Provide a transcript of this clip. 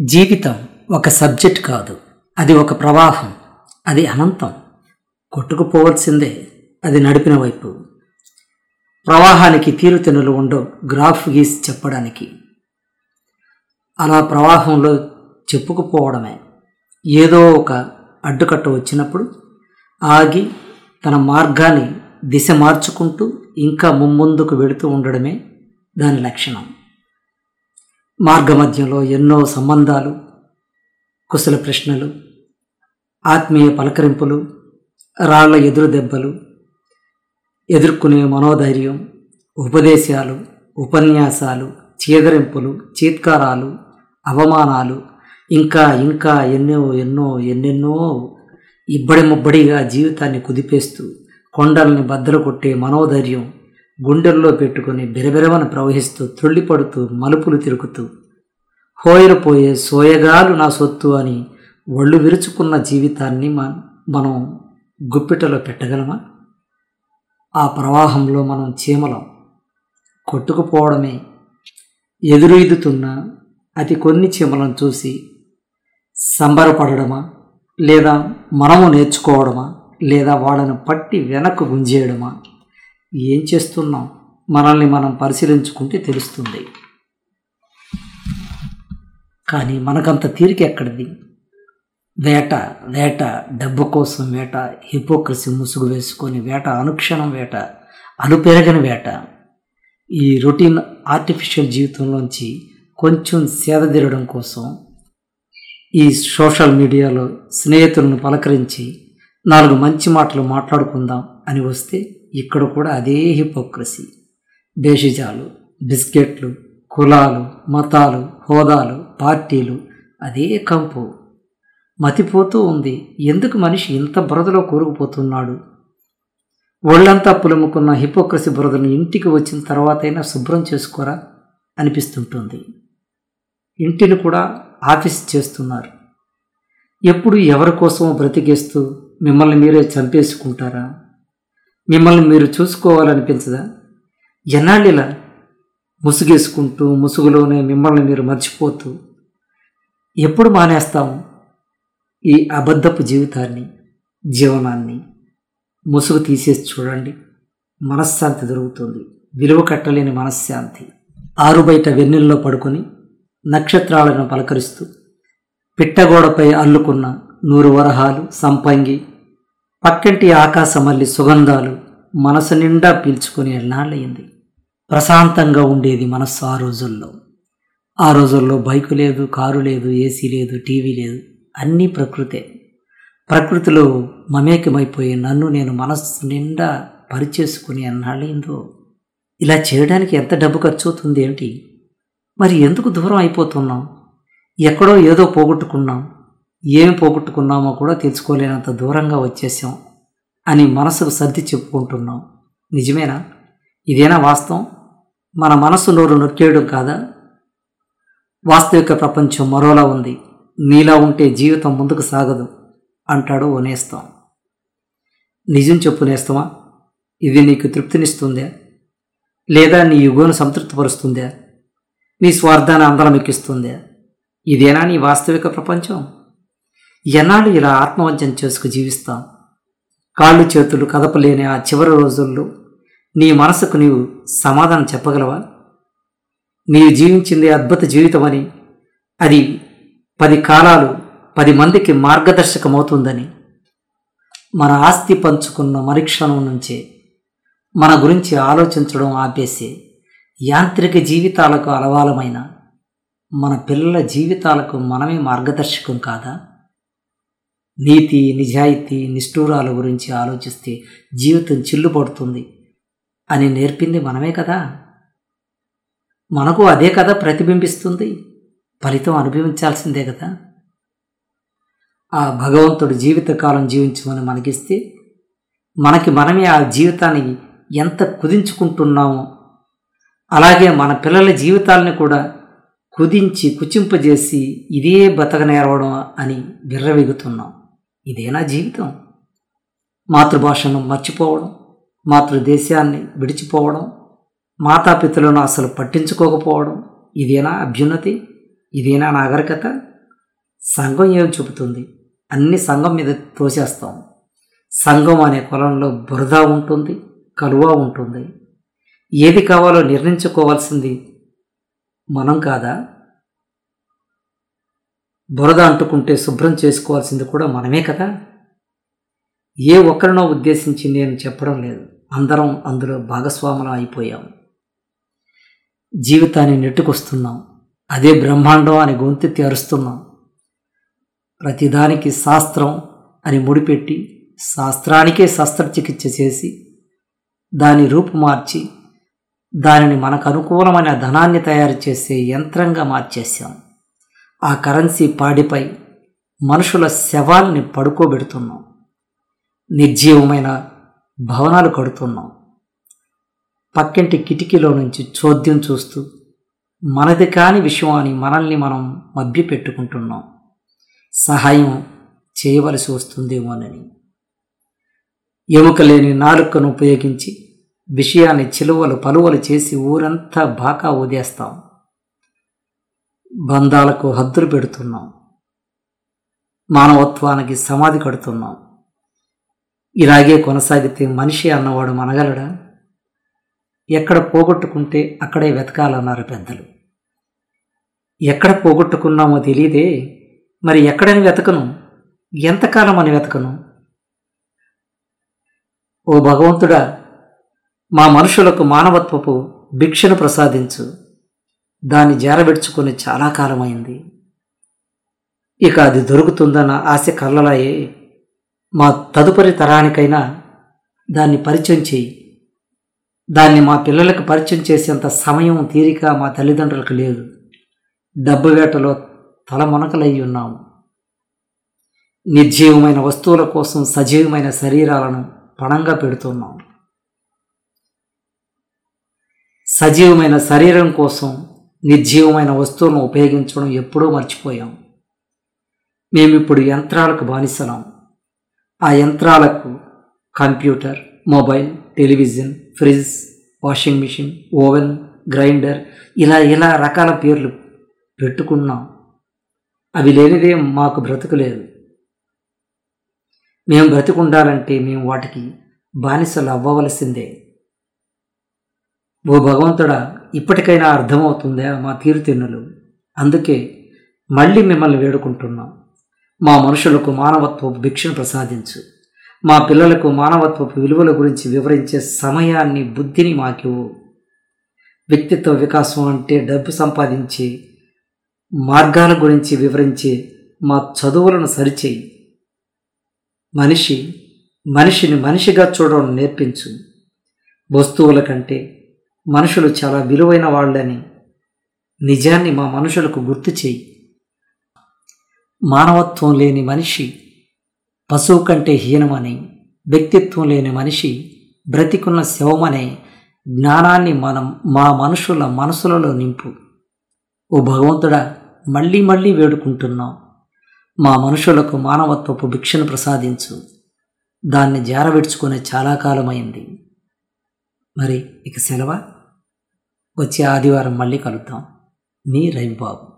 జీవితం ఒక సబ్జెక్ట్ కాదు. అది ఒక ప్రవాహం. అది అనంతం. కొట్టుకుపోవలసిందే అది నడిపిన వైపు. ప్రవాహానికి తీరుతెనులు ఉండవు గ్రాఫ్ గీసి చెప్పడానికి. అలా ప్రవాహంలో చెప్పుకుపోవడమే. ఏదో ఒక అడ్డుకట్ట వచ్చినప్పుడు ఆగి తన మార్గాన్ని దిశ మార్చుకుంటూ ఇంకా ముమ్ముందుకు వెళుతూ ఉండడమే దాని లక్షణం. మార్గమధ్యంలో ఎన్నో సంబంధాలు కుశల ప్రశ్నలు ఆత్మీయ పలకరింపులు రాళ్ళ ఎదురు దెబ్బలు ఎదుర్కొనే మనోధైర్యం ఉపదేశాలు ఉపన్యాసాలు చీదరింపులు చీత్కారాలు అవమానాలు ఇంకా ఇంకా ఎన్నో ఎన్నో ఎన్నెన్నో ఇబ్బడి ముబ్బడిగా జీవితాన్ని కుదిపేస్తూ కొండల్ని బద్దలు కొట్టే మనోధైర్యం. గుండెల్లో పెట్టుకుని బిరబిరవన ప్రవహిస్తూ త్రుళ్ళిపడుతూ మలుపులు తిరుగుతూ హోయరపోయే సోయగాలు నా సొత్తు అని ఒళ్ళు విరుచుకున్న జీవితాన్ని మ- మనం గుప్పిటలో పెట్టగలమా? ఆ ప్రవాహంలో మనం చీమలం కొట్టుకుపోవడమే ఎదురుయిదుతున్న అతి కొన్ని చీమలను చూసి సంబరపడడమా? లేదా మనము నేర్చుకోవడమా? లేదా వాళ్ళను పట్టి వెనక్కు గుంజేయడమా? ఏం చేస్తున్నాం? మనల్ని మనం పరిశీలించుకుంటే తెలుస్తుంది. కానీ మనకంత తీరిక ఎక్కడిది? వేట వేట డబ్బు కోసం వేట హిపోక్రసీ ముసుగు వేసుకొని వేట అనుక్షణం వేట అనుపెరగని వేట. ఈ రొటీన్ ఆర్టిఫిషియల్ జీవితంలోంచి కొంచెం సేదదీరడం కోసం ఈ సోషల్ మీడియాలో స్నేహితులను పలకరించి నాలుగు మంచి మాటలు మాట్లాడుకుందాం అని వస్తే ఇక్కడ కూడా అదే హిపోక్రసీ దేశిజాలు బిస్కెట్లు కులాలు మతాలు హోదాలు పార్టీలు అదే కంపు. మతిపోతూ ఉంది. ఎందుకు మనిషి ఇంత బురదలో కూరుకుపోతున్నాడు? ఒళ్ళంతా పులుముకున్న హిపోక్రసీ బురదను ఇంటికి వచ్చిన తర్వాతైనా శుభ్రం చేసుకోరా? అనిపిస్తుంటుంది. ఇంటిని కూడా ఆఫీస్ చేస్తున్నారు. ఎప్పుడు ఎవరి కోసమో బ్రతికేస్తూ మిమ్మల్ని మీరే చంపేసుకుంటారా? మిమ్మల్ని మీరు చూసుకోవాలనిపించదా? ఎన్నాళ్ళిలా ముసుగేసుకుంటూ ముసుగులోనే మిమ్మల్ని మీరు మర్చిపోతూ ఎప్పుడు మానేస్తాము ఈ అబద్ధపు జీవితాన్ని జీవనాన్ని? ముసుగు తీసేసి చూడండి. మనశ్శాంతి దొరుకుతుంది. విలువ కట్టలేని మనశ్శాంతి. ఆరు బయట వెన్నెల్లో పడుకొని నక్షత్రాలను పలకరిస్తూ పిట్టగోడపై అల్లుకున్న నూరు వరహాలు సంపంగి పక్కింటి ఆకాశమల్లి సుగంధాలు మనసు నిండా పీల్చుకొని ఎన్నాళ్ళయింది ప్రశాంతంగా ఉండేది మనస్సు ఆ రోజుల్లో. ఆ రోజుల్లో బైకు లేదు కారు లేదు ఏసీ లేదు టీవీ లేదు అన్నీ ప్రకృతే. ప్రకృతిలో మమేకమైపోయి నన్ను నేను మనస్సు నిండా పరిచేసుకుని ఎన్నాళ్ళైందో ఇలా చేయడానికి ఎంత డబ్బు ఖర్చు అవుతుంది ఏంటి? మరి ఎందుకు దూరం అయిపోతున్నాం? ఎక్కడో ఏదో పోగొట్టుకున్నాం. ఏమి పోగొట్టుకున్నామో కూడా తెలుసుకోలేనంత దూరంగా వచ్చేసాం అని మనసుకు సర్ది చెప్పుకుంటున్నాం. నిజమేనా? ఇదేనా వాస్తవం? మన మనసు నోరు నొక్కేయడం కాదా? వాస్తవిక ప్రపంచం మరోలా ఉంది. నీలా ఉంటే జీవితం ముందుకు సాగదు అంటాడు ఓనేస్తాం నిజం చెప్పు నేస్తమా? ఇది నీకు తృప్తినిస్తుందే? లేదా నీ యుగోను సంతృప్తిపరుస్తుందా? నీ స్వార్థాన్ని అందలం ఎక్కిస్తుందా? ఇదేనా నీ వాస్తవిక ప్రపంచం? ఎన్నాళ్ళు ఇలా ఆత్మవంచన చేసుకు జీవిస్తాం? కాళ్ళు చేతులు కదపలేని ఆ చివరి రోజుల్లో నీ మనసుకు నీవు సమాధానం చెప్పగలవా? నీవు జీవించింది అద్భుత జీవితమని అది పది కాలాలు పది మందికి మార్గదర్శకమవుతుందని మన ఆస్తి పంచుకున్న మరుక్షణం నుంచే మన గురించి ఆలోచించడం ఆపేసి యాంత్రిక జీవితాలకు అలవాలమైన మన పిల్లల జీవితాలకు మనమే మార్గదర్శకం కాదా? నీతి నిజాయితీ నిష్ఠూరాల గురించి ఆలోచిస్తే జీవితం చిల్లుపడుతుంది అని నేర్పింది మనమే కదా. మనకు అదే కదా ప్రతిబింబిస్తుంది ఫలితం అనుభవించాల్సిందే కదా. ఆ భగవంతుడు జీవితకాలం జీవించమని మనకిస్తే మనకి మనమే ఆ జీవితాన్ని ఎంత కుదించుకుంటున్నామో అలాగే మన పిల్లల జీవితాలని కూడా కుదించి కుచింపజేసి ఇదే బతక నేరవడం అని విర్రవెగుతున్నాం ఇదేనా జీవితం. మాతృభాషను మర్చిపోవడం మాతృదేశాన్ని విడిచిపోవడం మాతాపితలను అసలు పట్టించుకోకపోవడం ఇదేనా అభ్యున్నతి ఇదేనా నాగరికత. సంఘం ఏం చెబుతుంది? అన్ని సంఘం మీద తోసేస్తాం. సంఘం అనే కులంలో బురద ఉంటుంది కలువ ఉంటుంది. ఏది కావాలో నిర్ణయించుకోవాల్సింది మనం కాదా? బురద అంటుకుంటే శుభ్రం చేసుకోవాల్సింది కూడా మనమే కదా? ఏ ఒక్కరినో ఉద్దేశించి నేను చెప్పడం లేదు. అందరం అందులో భాగస్వాములం అయిపోయాం. జీవితాన్ని నెట్టుకొస్తున్నాం. అదే బ్రహ్మాండం అని గొంతెత్తి అరుస్తున్నాం ప్రతిదానికి శాస్త్రం అని ముడిపెట్టి శాస్త్రానికే శస్త్రచికిత్స చేసి దాని రూపుమార్చి దానిని మనకు అనుకూలమైన ధనాన్ని తయారు చేసే యంత్రంగా మార్చేశాం. ఆ కరెన్సీ పాడిపై మనుషుల శవాల్ని పడుకోబెడుతున్నాం. నిర్జీవమైన భవనాలు కడుతున్నాం. పక్కింటి కిటికీలో నుంచి చోద్యం చూస్తూ మనది కాని విషయం అని మనల్ని మనం మభ్యపెట్టుకుంటున్నాం. సహాయం చేయవలసి వస్తుందేమోనని ఎముక లేని నాలుకను ఉపయోగించి విషయాన్ని చిలువలు పలువలు చేసి ఊరంతా బాకా ఊదేస్తాం బంధాలకు హద్దులు పెడుతున్నాం. మానవత్వానికి సమాధి కడుతున్నాం. ఇలాగే కొనసాగితే మనిషి అన్నవాడు మనగలడా? ఎక్కడ పోగొట్టుకుంటే అక్కడే వెతకాలన్నారు పెద్దలు. ఎక్కడ పోగొట్టుకున్నామో తెలియదే మరి ఎక్కడని వెతకను? ఎంతకాలం అని వెతకను? ఓ భగవంతుడా మా మనుషులకు మానవత్వపు భిక్షను ప్రసాదించు. దాన్ని జారబెడుచుకొని చాలా కాలమైంది. ఇక అది దొరుకుతుందన్న ఆశ కళ్ళలాయే మా తదుపరి తరానికైనా దాన్ని పరిచయం చేయి. దాన్ని మా పిల్లలకు పరిచయం చేసేంత సమయం తీరిక మా తల్లిదండ్రులకు లేదు. డబ్బు వేటలో తలమునకలయ్యి ఉన్నాము నిర్జీవమైన వస్తువుల కోసం సజీవమైన శరీరాలను పణంగా పెడుతున్నాం. సజీవమైన శరీరం కోసం నిర్జీవమైన వస్తువులను ఉపయోగించడం ఎప్పుడూ మర్చిపోయాం. మేమిప్పుడు యంత్రాలకు బానిసలం. ఆ యంత్రాలకు computer mobile television fridge washing machine oven grinder ఇలా ఇలా రకాల పేర్లు పెట్టుకున్నాం. అవి లేనిదే మాకు బ్రతకలేదు మేము బ్రతికుండాలంటే మేము వాటికి బానిసలు అవ్వవలసిందే ఓ భగవంతుడా ఇప్పటికైనా అర్థమవుతుందా మా తీరుతెన్నులు. అందుకే మళ్ళీ మిమ్మల్ని వేడుకుంటున్నాం. మా మనుషులకు మానవత్వపు భిక్షను ప్రసాదించు. మా పిల్లలకు మానవత్వపు విలువల గురించి వివరించే సమయాన్ని బుద్ధిని మాకు వ్యక్తిత్వ వికాసం అంటే డబ్బు సంపాదించి మార్గాల గురించి వివరించే మా చదువులను సరిచేయి. మనిషి మనిషిని మనిషిగా చూడడం నేర్పించు. వస్తువుల కంటే మనుషులు చాలా విలువైన వాళ్ళని నిజాన్ని మా మనుషులకు గుర్తు చేయి. మానవత్వం లేని మనిషి పశువు కంటే హీనమని వ్యక్తిత్వం లేని మనిషి బ్రతికున్న శవమనే జ్ఞానాన్ని మనం మా మనుషుల మనసులలో నింపు. ఓ భగవంతుడా మళ్ళీ మళ్ళీ వేడుకుంటున్నాం మా మనుషులకు మానవత్వపు భిక్షను ప్రసాదించు. దాన్ని జారవిడ్చుకునే చాలా కాలమైంది. మరి ఇక సెలవా? వచ్చే ఆదివారం మళ్ళీ కలుద్దాం. మీ రైంబాబు